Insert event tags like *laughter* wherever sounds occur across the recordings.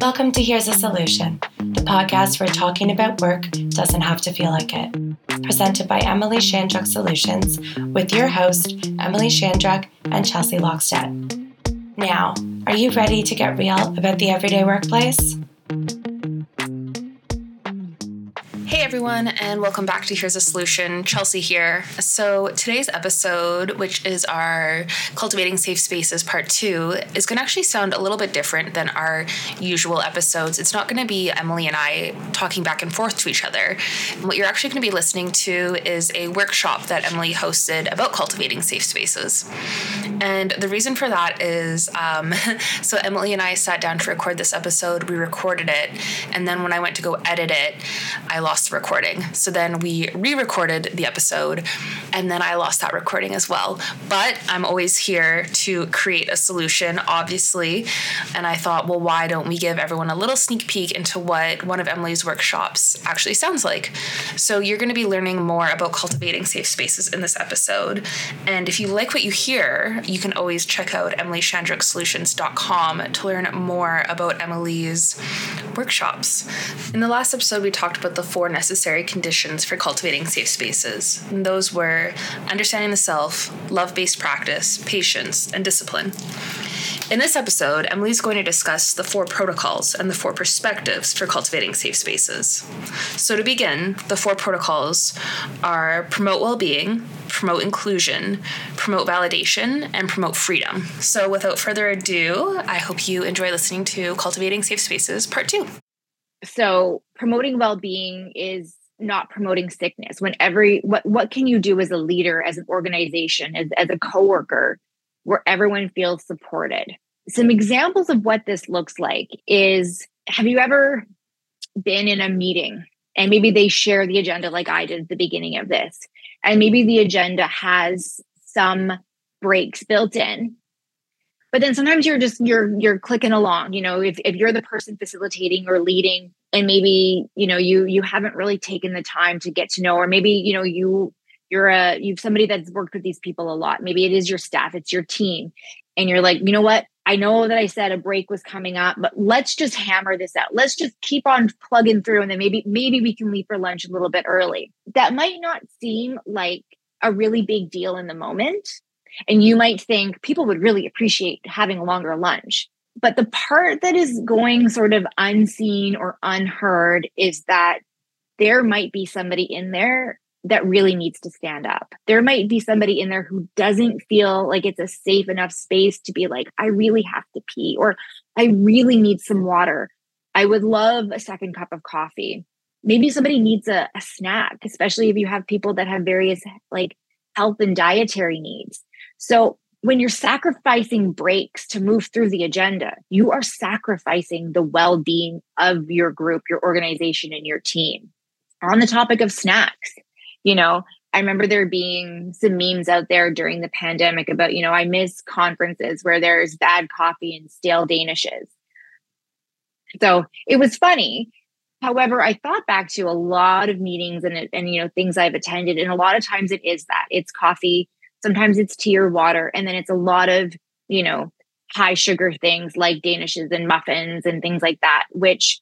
Welcome to Here's a Solution, the podcast where talking about work doesn't have to feel like it. Presented by Emily Shandruk Solutions, with your host, Emily Shandruk and Chelsea Lockstead. Now, are you ready to get real about the everyday workplace? Everyone, and welcome back to Here's a Solution. Chelsea here. So, today's episode, which is our Cultivating Safe Spaces Part 2, is going to actually sound a little bit different than our usual episodes. It's not going to be Emily and I talking back and forth to each other. What you're actually going to be listening to is a workshop that Emily hosted about cultivating safe spaces. And the reason for that is um, *laughs* so Emily and I sat down to record this episode, we recorded it, and then when I went to go edit it, I lost recording. So then we re recorded the episode, and then I lost that recording as well. But I'm always here to create a solution, obviously. And I thought, well, why don't we give everyone a little sneak peek into what one of Emily's workshops actually sounds like? So you're going to be learning more about cultivating safe spaces in this episode. And if you like what you hear, you can always check out emilyshandruksolutions.com to learn more about Emily's workshops. In the last episode, we talked about the four necessary conditions for cultivating safe spaces. And those were understanding the self, love based practice, patience, and discipline. In this episode, Emily's going to discuss the four protocols and the four perspectives for cultivating safe spaces. So, to begin, the four protocols are promote well being, promote inclusion, promote validation, and promote freedom. So, without further ado, I hope you enjoy listening to Cultivating Safe Spaces Part 2 so promoting well-being is not promoting sickness. When every what what can you do as a leader as an organization as, as a coworker where everyone feels supported? Some examples of what this looks like is have you ever been in a meeting and maybe they share the agenda like i did at the beginning of this and maybe the agenda has some breaks built in but then sometimes you're just you're you're clicking along you know if, if you're the person facilitating or leading and maybe you know you you haven't really taken the time to get to know or maybe you know you you're a you've somebody that's worked with these people a lot. Maybe it is your staff it's your team. And you're like you know what? I know that i said a break was coming up but let's just hammer this out. Let's just keep on plugging through and then maybe maybe we can leave for lunch a little bit early. That might not seem like a really big deal in the moment and you might think people would really appreciate having a longer lunch. But the part that is going sort of unseen or unheard is that there might be somebody in there that really needs to stand up. There might be somebody in there who doesn't feel like it's a safe enough space to be like, I really have to pee, or I really need some water. I would love a second cup of coffee. Maybe somebody needs a, a snack, especially if you have people that have various like health and dietary needs. So when you're sacrificing breaks to move through the agenda, you are sacrificing the well being of your group, your organization, and your team. On the topic of snacks, you know, I remember there being some memes out there during the pandemic about, you know, I miss conferences where there's bad coffee and stale danishes. So it was funny. However, I thought back to a lot of meetings and, and, you know, things I've attended. And a lot of times it is that it's coffee Sometimes it's tea or water. And then it's a lot of, you know, high sugar things like danishes and muffins and things like that, which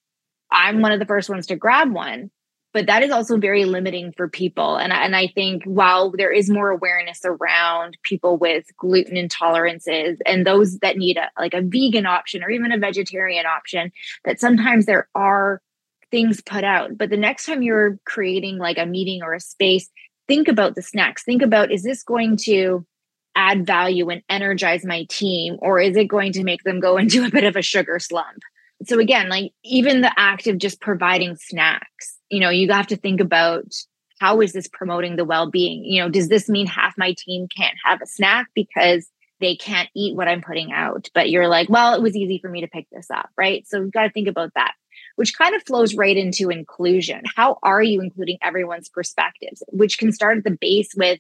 I'm one of the first ones to grab one. But that is also very limiting for people. And, and I think while there is more awareness around people with gluten intolerances and those that need a like a vegan option or even a vegetarian option, that sometimes there are things put out. But the next time you're creating like a meeting or a space, think about the snacks. Think about is this going to add value and energize my team, or is it going to make them go *laughs* into a bit of a sugar slump? So, again, like even the act of just providing snacks, you know, you have to think about how is this promoting the well being? You know, does this mean half my team can't have a snack because they can't eat what I'm putting out? But you're like, well, it was easy for me to pick this up, right? So, we've got to think about that which kind of flows right into inclusion. How are you including everyone's perspectives, which can start at the base with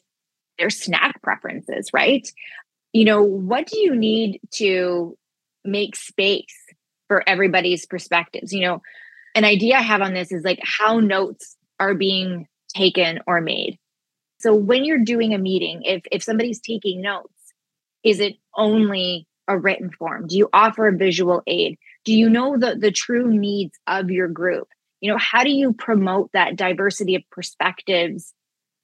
their snack preferences, right? You know, what do you need to make space for everybody's perspectives? You know, an idea I have on this is like how notes are being taken or made. So when you're doing a meeting, if if somebody's taking notes, is it only a written form? Do you offer a visual aid? Do you know the, the true needs of your group? You know, how do you promote that diversity of perspectives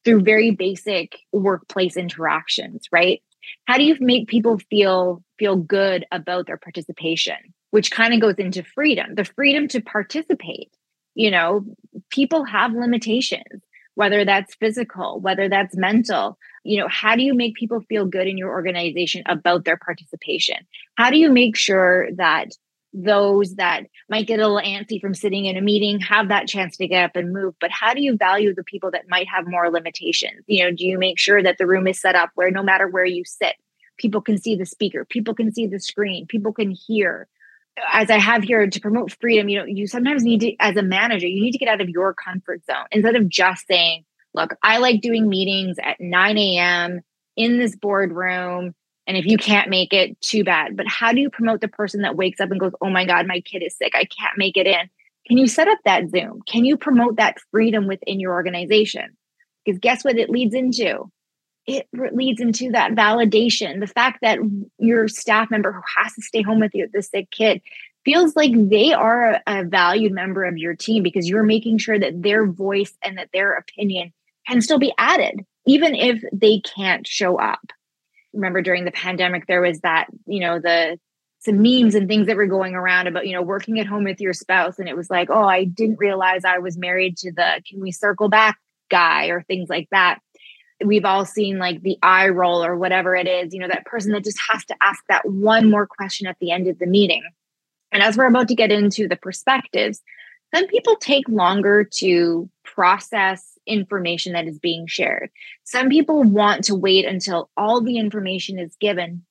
through very basic workplace interactions, right? How do you make people feel feel good about their participation? Which kind of goes into freedom, the freedom to participate. You know, people have limitations, whether that's physical, whether that's mental. You know, how do you make people feel good in your organization about their participation? How do you make sure that those that might get a little antsy from sitting in a meeting have that chance to get up and move. But how do you value the people that might have more limitations? You know do you make sure that the room is set up where no matter where you sit people can see the speaker people can see the screen people can hear? As i have here to promote freedom you know you sometimes need to as a manager you need to get out of your comfort zone. Instead of just saying look i like doing meetings at 9 a.m in this boardroom and if you can't make it, too bad. But how do you promote the person that wakes up and goes, oh my God, my kid is sick. I can't make it in? Can you set up that Zoom? Can you promote that freedom within your organization? Because guess what it leads into? It leads into that validation. The fact that your staff member who has to stay home with you, the sick kid, feels like they are a valued member of your team because you're making sure that their voice and that their opinion can still be added, even if they can't show up remember during the pandemic there was that you know the some memes and things that were going around about you know working at home with your spouse. And it was like oh i didn't realize i was married to the can we circle back guy or things like that. We've all seen like the eye roll or whatever it is you know that person that just has to ask that one more question at the end of the meeting. And as we're about to get into the perspectives some people take longer to process information that is being shared. Some people want to wait until all the information is given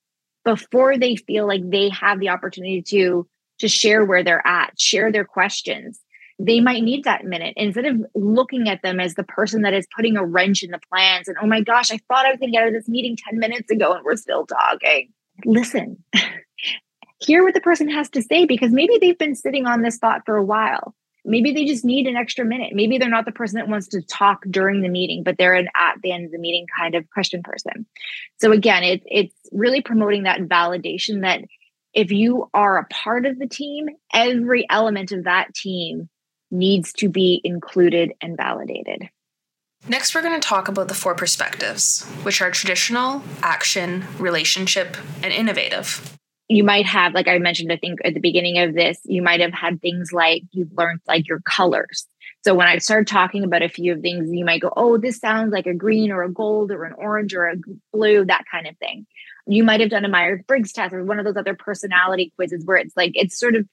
before they feel like they have the opportunity to to share where they're at, share their questions. They might need that minute instead of looking at them as the person that is putting a wrench in the plans and oh my gosh, I thought I was going to get out of this meeting 10 minutes ago and we're still talking. Listen. *laughs* Hear what the person has to say because maybe they've been sitting on this thought for a while maybe they just need an extra minute. Maybe they're not the person that wants to talk during the meeting, but they're an at the end of the meeting kind of question person. So again, it, it's really promoting that validation that if you are a part of the team, every element of that team needs to be included and validated. Next, we're going to talk about the four perspectives, which are traditional, action, relationship, and innovative you might have, like I mentioned, I think at the beginning of this, you might have had things like you've learned like your colors. So when I start talking about a few of things, you might go, oh, this sounds like a green or a gold or an orange or a blue, that kind of thing. You might have done a Myers Briggs test or one of those other personality quizzes where it's like it's sort of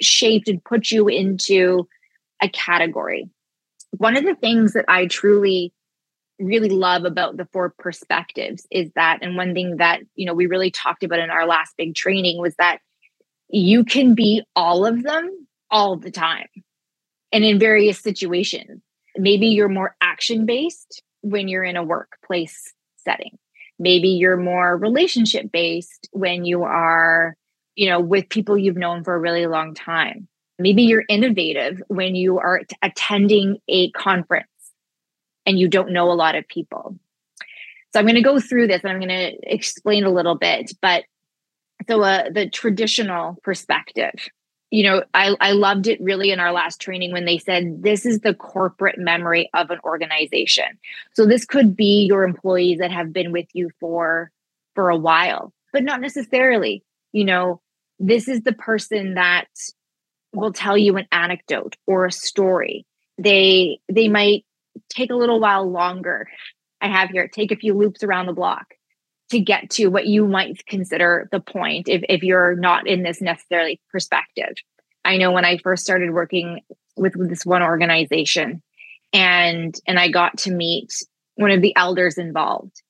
shaped and put you into a category. One of the things that I truly really love about the four perspectives is that and one thing that you know we really talked about in our last big training was that you can be all of them all the time and in various situations. Maybe you're more action based when you're in a workplace setting. Maybe you're more relationship based when you are you know with people you've known for a really long time. Maybe you're innovative when you are attending a conference and you don't know a lot of people. So I'm going to go through this and I'm going to explain a little bit. But so uh, the traditional perspective, you know, I, I loved it really in our last training when they said this is the corporate memory of an organization. So this could be your employees that have been with you for for a while, but not necessarily. You know, this is the person that will tell you an anecdote or a story. They they might take a little while longer. I have here, take a few loops around the block to get to what you might consider the point if, if you're not in this necessarily perspective. I know when I first started working with, with this one organization and and I got to meet one of the elders involved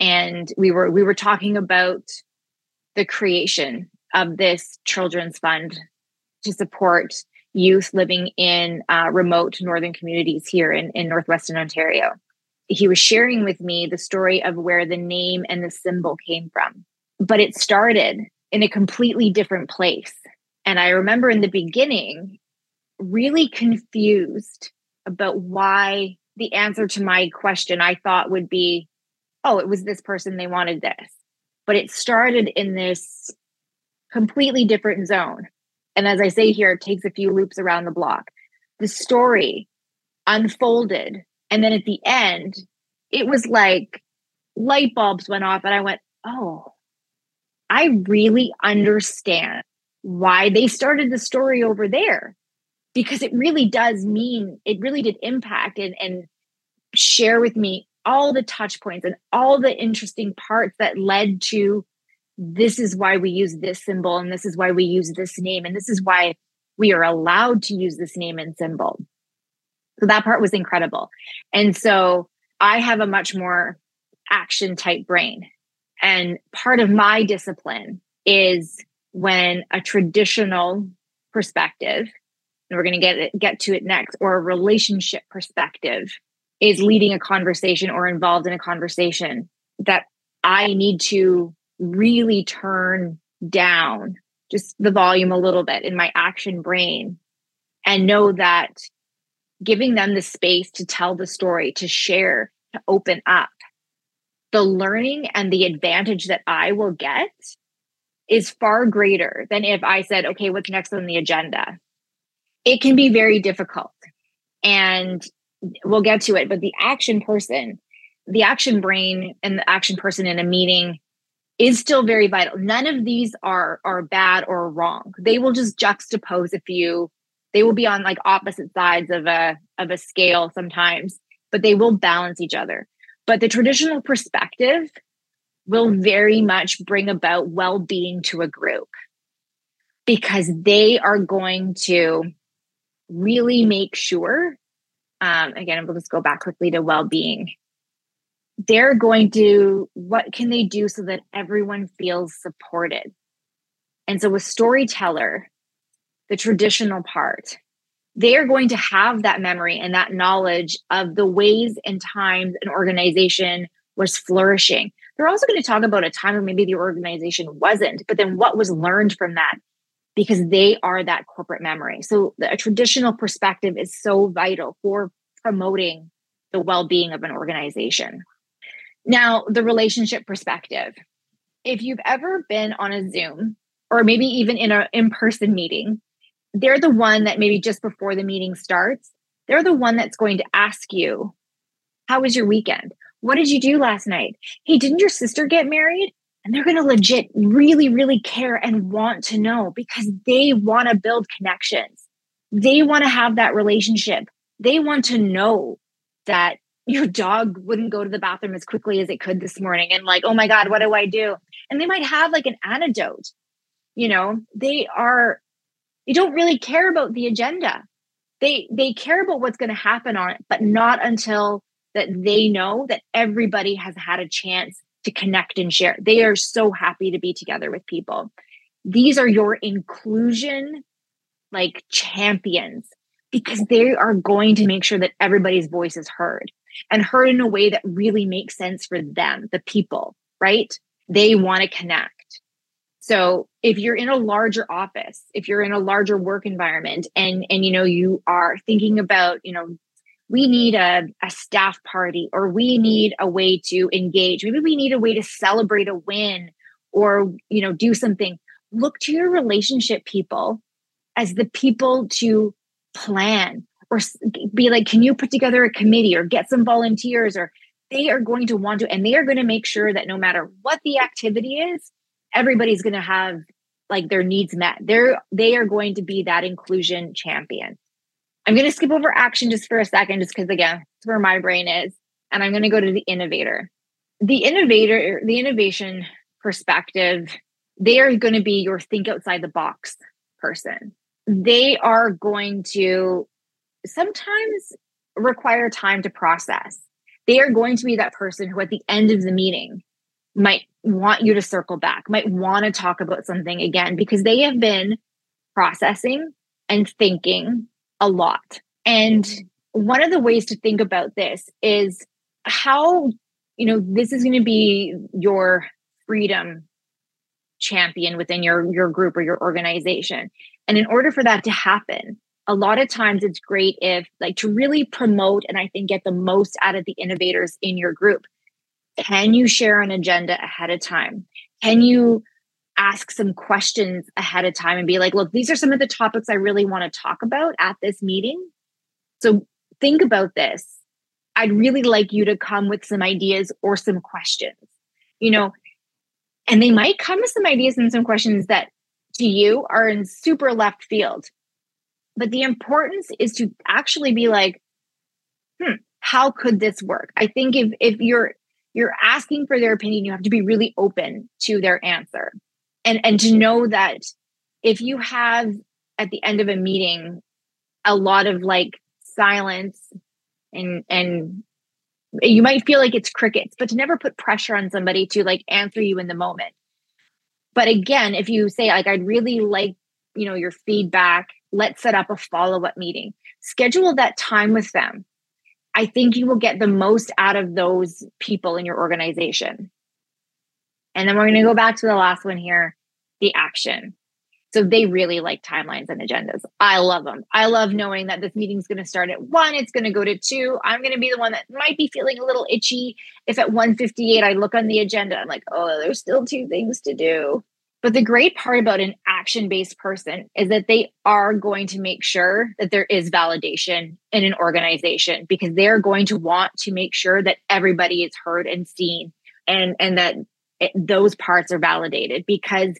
and we were we were talking about the creation of this children's fund to support youth living in uh, remote northern communities here in, in northwestern Ontario. He was sharing with me the story of where the name and the symbol came from, but it started in a completely different place. And I remember in the beginning, really confused about why the answer to my question I thought would be, oh, it was this person, they wanted this. But it started in this completely different zone. And as I say here, it takes a few loops around the block. The story unfolded. And then at the end, it was like light bulbs went off, and I went, oh, I really understand why they started the story over there because it really does mean it really did impact and, and share with me all the touch points and all the interesting parts that led to this is why we use this symbol and this is why we use this name and this is why we are allowed to use this name and symbol. So that part was incredible. And so i have a much more action type brain. And part of my discipline is when a traditional perspective and we're going to get get to it next or a relationship perspective is leading a conversation or involved in a conversation that I need to really turn down just the volume a little bit in my action brain and know that giving them the space to tell the story, to share, to open up, the learning and the advantage that I will get is far greater than if I said, okay, what's next on the agenda? It can be very difficult. And we'll get to it, but the action person, the action brain and the action person in a meeting is still very vital. None of these are are bad or wrong. They will just juxtapose a few. They will be on like opposite sides of a of a scale sometimes, but they will balance each other. But the traditional perspective will very much bring about well-being to a group because they are going to really make sure um, again, we'll just go back quickly to well being. They're going to, what can they do so that everyone feels supported? And so, with storyteller, the traditional part, they are going to have that memory and that knowledge of the ways and times an organization was flourishing. They're also going to talk about a time when maybe the organization wasn't, but then what was learned from that because they are that corporate memory. So the, a traditional perspective is so vital for promoting the well-being of an organization. Now, the relationship perspective. If you've ever been on a Zoom or maybe even in an in-person meeting, they're the one that maybe just before the meeting starts, they're the one that's going to ask you, "How was your weekend? What did you do last night? Hey, didn't your sister get married?" and they're going to legit really, really care and want to know because they want to build connections. They want to have that relationship. They want to know that your dog wouldn't go to the bathroom as quickly as it could this morning and like, oh my God, what do I do? And they might have like an antidote. You know, they are, they don't really care about the agenda. They they care about what's going to happen on it, but not until that they know that everybody has had a chance to connect and share. They are so happy to be together with people. These are your inclusion like champions because they are going to make sure that everybody's voice is heard and heard in a way that really makes sense for them, the people, right? They want to connect. So if you're in a larger office, if you're in a larger work environment and and you know you are thinking about, you know, we need a, a staff party or we need a way to engage maybe we need a way to celebrate a win or you know do something look to your relationship people as the people to plan or be like can you put together a committee or get some volunteers or they are going to want to and they are going to make sure that no matter what the activity is everybody's going to have like their needs met they're they are going to be that inclusion champion I'm going to skip over action just for a second, just because again, it's where my brain is. And I'm going to go to the innovator. The innovator, the innovation perspective, they are going to be your think outside the box person. They are going to sometimes require time to process. They are going to be that person who, at the end of the meeting, might want you to circle back, might want to talk about something again because they have been processing and thinking a lot. And mm-hmm. one of the ways to think about this is how, you know, this is going to be your freedom champion within your your group or your organization. And in order for that to happen, a lot of times it's great if like to really promote and I think get the most out of the innovators in your group. Can you share an agenda ahead of time? Can you ask some questions ahead of time and be like, look, these are some of the topics I really want to talk about at this meeting. So think about this. I'd really like you to come with some ideas or some questions, you know, and they might come with some ideas and some questions that to you are in super left field. But the importance is to actually be like, hmm, how could this work? I think if if you're you're asking for their opinion, you have to be really open to their answer. And and to know that if you have at the end of a meeting a lot of like silence and and you might feel like it's crickets, but to never put pressure on somebody to like answer you in the moment. But again, if you say like I'd really like, you know, your feedback, let's set up a follow-up meeting. Schedule that time with them. I think you will get the most out of those people in your organization. And then we're going to go back to the last one here, the action. So they really like timelines and agendas. I love them. I love knowing that this meeting's going to start at one, it's going to go to two. I'm going to be the one that might be feeling a little itchy if at 158 I look on the agenda, I'm like, oh, there's still two things to do. But the great part about an action based person is that they are going to make sure that there is validation in an organization because they're going to want to make sure that everybody is heard and seen and, and that it, those parts are validated because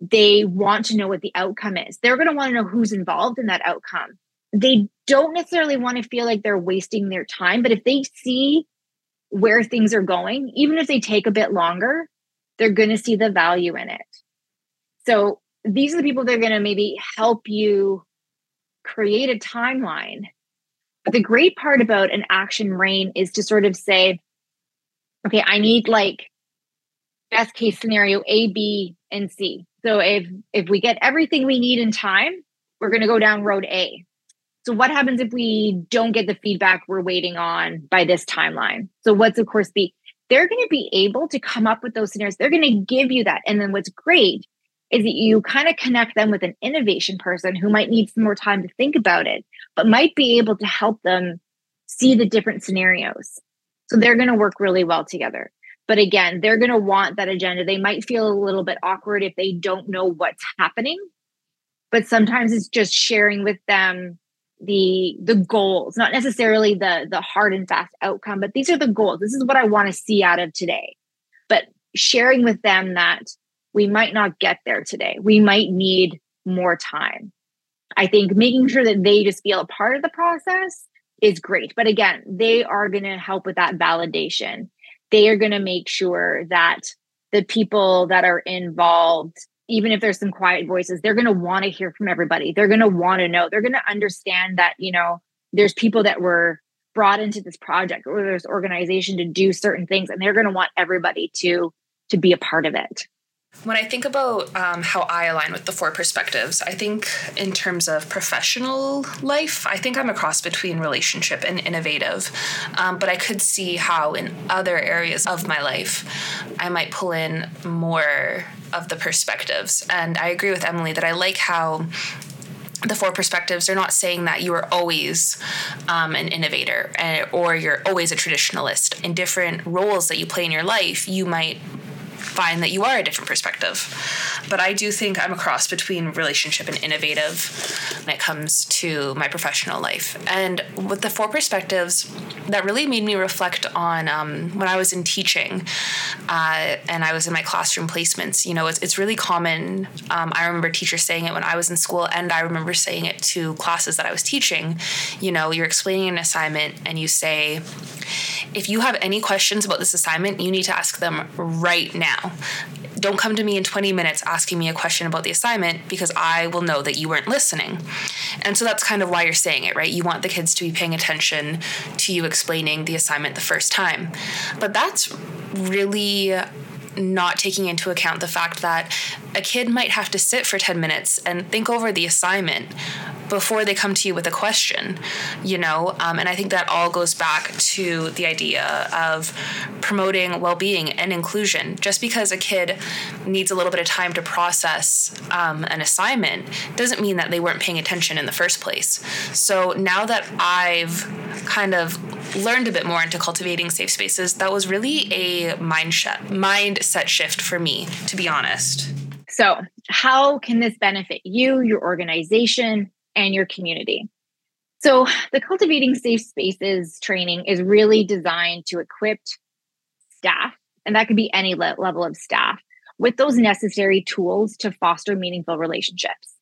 they want to know what the outcome is. They're going to want to know who's involved in that outcome. They don't necessarily want to feel like they're wasting their time, but if they see where things are going, even if they take a bit longer, they're going to see the value in it. So these are the people that are going to maybe help you create a timeline. But the great part about an action rain is to sort of say, okay, I need like best case scenario A, B, and C. So if if we get everything we need in time, we're going to go down road A. So what happens if we don't get the feedback we're waiting on by this timeline? So what's of course B? they're going to be able to come up with those scenarios. They're going to give you that. And then what's great is that you kind of connect them with an innovation person who might need some more time to think about it, but might be able to help them see the different scenarios. So they're going to work really well together. But again, they're going to want that agenda. They might feel a little bit awkward if they don't know what's happening. But sometimes it's just sharing with them the the goals, not necessarily the the hard and fast outcome, but these are the goals. This is what I want to see out of today. But sharing with them that we might not get there today. We might need more time. I think making sure that they just feel a part of the process is great. But again, they are going to help with that validation they are going to make sure that the people that are involved even if there's some quiet voices they're going to want to hear from everybody they're going to want to know they're going to understand that you know there's people that were brought into this project or there's organization to do certain things and they're going to want everybody to to be a part of it when I think about um, how I align with the four perspectives, I think in terms of professional life, I think I'm a cross between relationship and innovative. Um, but I could see how in other areas of my life, I might pull in more of the perspectives. And I agree with Emily that I like how the four perspectives are not saying that you are always um, an innovator eh, or you're always a traditionalist. In different roles that you play in your life, you might find that you are a different perspective. But I do think I'm a cross between relationship and innovative when it comes to my professional life. And with the four perspectives, that really made me reflect on um, when I was in teaching uh, and I was in my classroom placements. You know, it's, it's really common. Um, I remember teachers saying it when I was in school, and I remember saying it to classes that I was teaching. You know, you're explaining an assignment and you say, if you have any questions about this assignment, you need to ask them right now. Don't come to me in 20 minutes asking me a question about the assignment because I will know that you weren't listening. And so that's kind of why you're saying it, right? You want the kids to be paying attention to you explaining the assignment the first time. But that's really not taking into account the fact that a kid might have to sit for 10 minutes and think over the assignment before they come to you with a question, you know? Um, and I think that all goes back to the idea of promoting well being and inclusion. Just because a kid needs a little bit of time to process um, an assignment doesn't mean that they weren't paying attention in the first place. So now that I've kind of learned a bit more into cultivating safe spaces, that was really a mindset mindset shift for me, to be honest. So, how can this benefit you, your organization, and your community? So, the Cultivating Safe Spaces training is really designed to equip staff, and that could be any le- level of staff, with those necessary tools to foster meaningful relationships,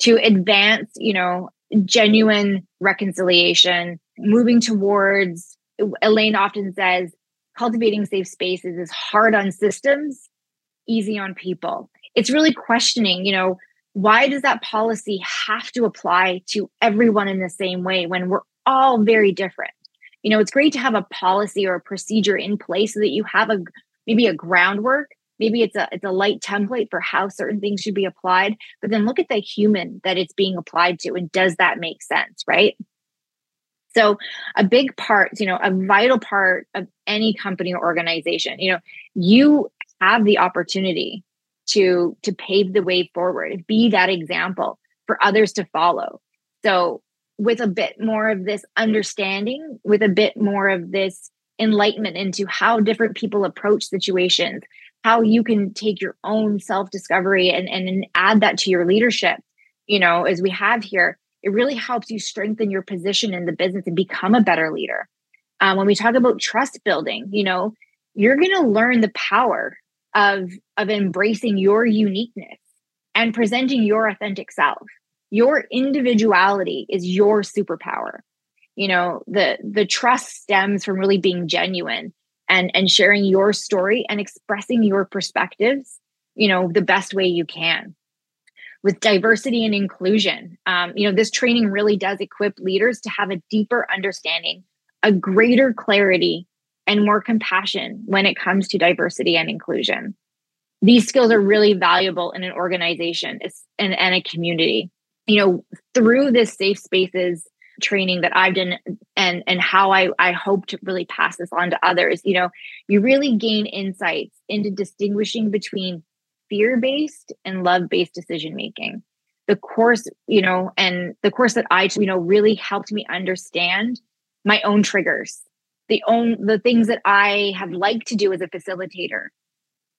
to advance, you know, genuine reconciliation, moving towards, Elaine often says, cultivating safe spaces is hard on systems, easy on people. It's really questioning, you know, why does that policy have to apply to everyone in the same way when we're all very different? You know, it's great to have a policy or a procedure in place so that you have a maybe a groundwork, maybe it's a it's a light template for how certain things should be applied, but then look at the human that it's being applied to and does that make sense, right? So, a big part, you know, a vital part of any company or organization, you know, you have the opportunity to to pave the way forward be that example for others to follow. So with a bit more of this understanding with a bit more of this enlightenment into how different people approach situations how you can take your own self discovery and, and, and add that to your leadership you know as we have here it really helps you strengthen your position in the business and become a better leader. Um, when we talk about trust building you know you're going to learn the power of of embracing your uniqueness and presenting your authentic self. Your individuality is your superpower. You know the the trust stems from really being genuine and and sharing your story and expressing your perspectives you know the best way you can. With diversity and inclusion um, you know this training really does equip leaders to have a deeper understanding a greater clarity and more compassion when it comes to diversity and inclusion. These skills are really valuable in an organization and, and a community. You know, through this safe spaces training that I've done and and how I I hope to really pass this on to others, you know, you really gain insights into distinguishing between fear-based and love-based decision making. The course, you know, and the course that I, you know, really helped me understand my own triggers the own the things that I have liked to do as a facilitator.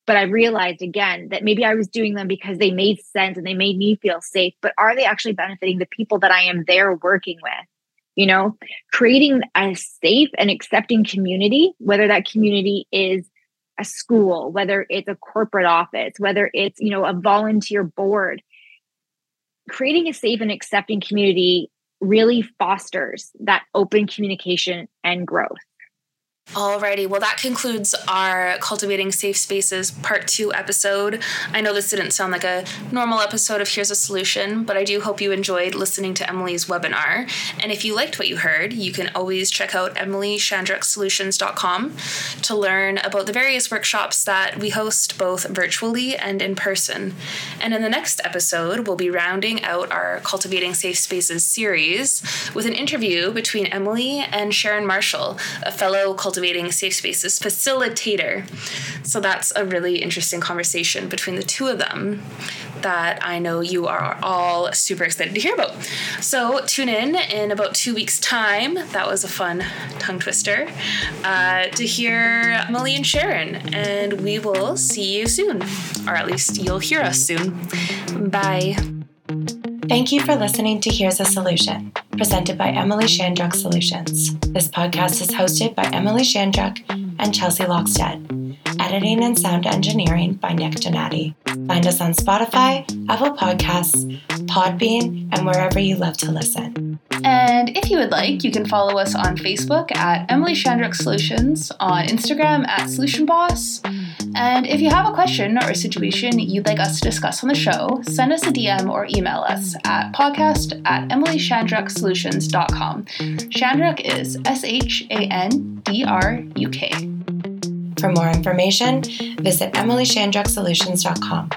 But I realized again that maybe I was doing them because they made sense and they made me feel safe. But are they actually benefiting the people that I am there working with? You know, creating a safe and accepting community, whether that community is a school, whether it's a corporate office, whether it's, you know, a volunteer board. Creating a safe and accepting community really fosters that open communication and growth. Alrighty, well, that concludes our Cultivating Safe Spaces Part 2 episode. I know this didn't sound like a normal episode of Here's a Solution, but I do hope you enjoyed listening to Emily's webinar. And if you liked what you heard, you can always check out emilyshandruksolutions.com to learn about the various workshops that we host both virtually and in person. And in the next episode, we'll be rounding out our Cultivating Safe Spaces series with an interview between Emily and Sharon Marshall, a fellow cultivating cultivating safe spaces facilitator. So that's a really interesting conversation between the two of them that I know you are all super excited to hear about. So tune in in about two weeks' time. That was a fun tongue twister uh, to hear Emily and Sharon, and we will see you soon, or at least you'll hear us soon. Bye. Thank you for listening to Here's a Solution, presented by Emily Shandruk Solutions. This podcast is hosted by Emily Shandruk and Chelsea Lockstead. Editing and sound engineering by Nick Donati. Find us on Spotify, Apple Podcasts, Podbean, and wherever you love to listen. And if you would like, you can follow us on Facebook at Emily Shandruk Solutions, on Instagram at Solution Boss. And if you have a question or a situation you'd like us to discuss on the show, send us a DM or email us at podcast at emilyshandruksolutions.com. Shandruk is S H A N D R U K. For more information, visit emilyshandruksolutions.com.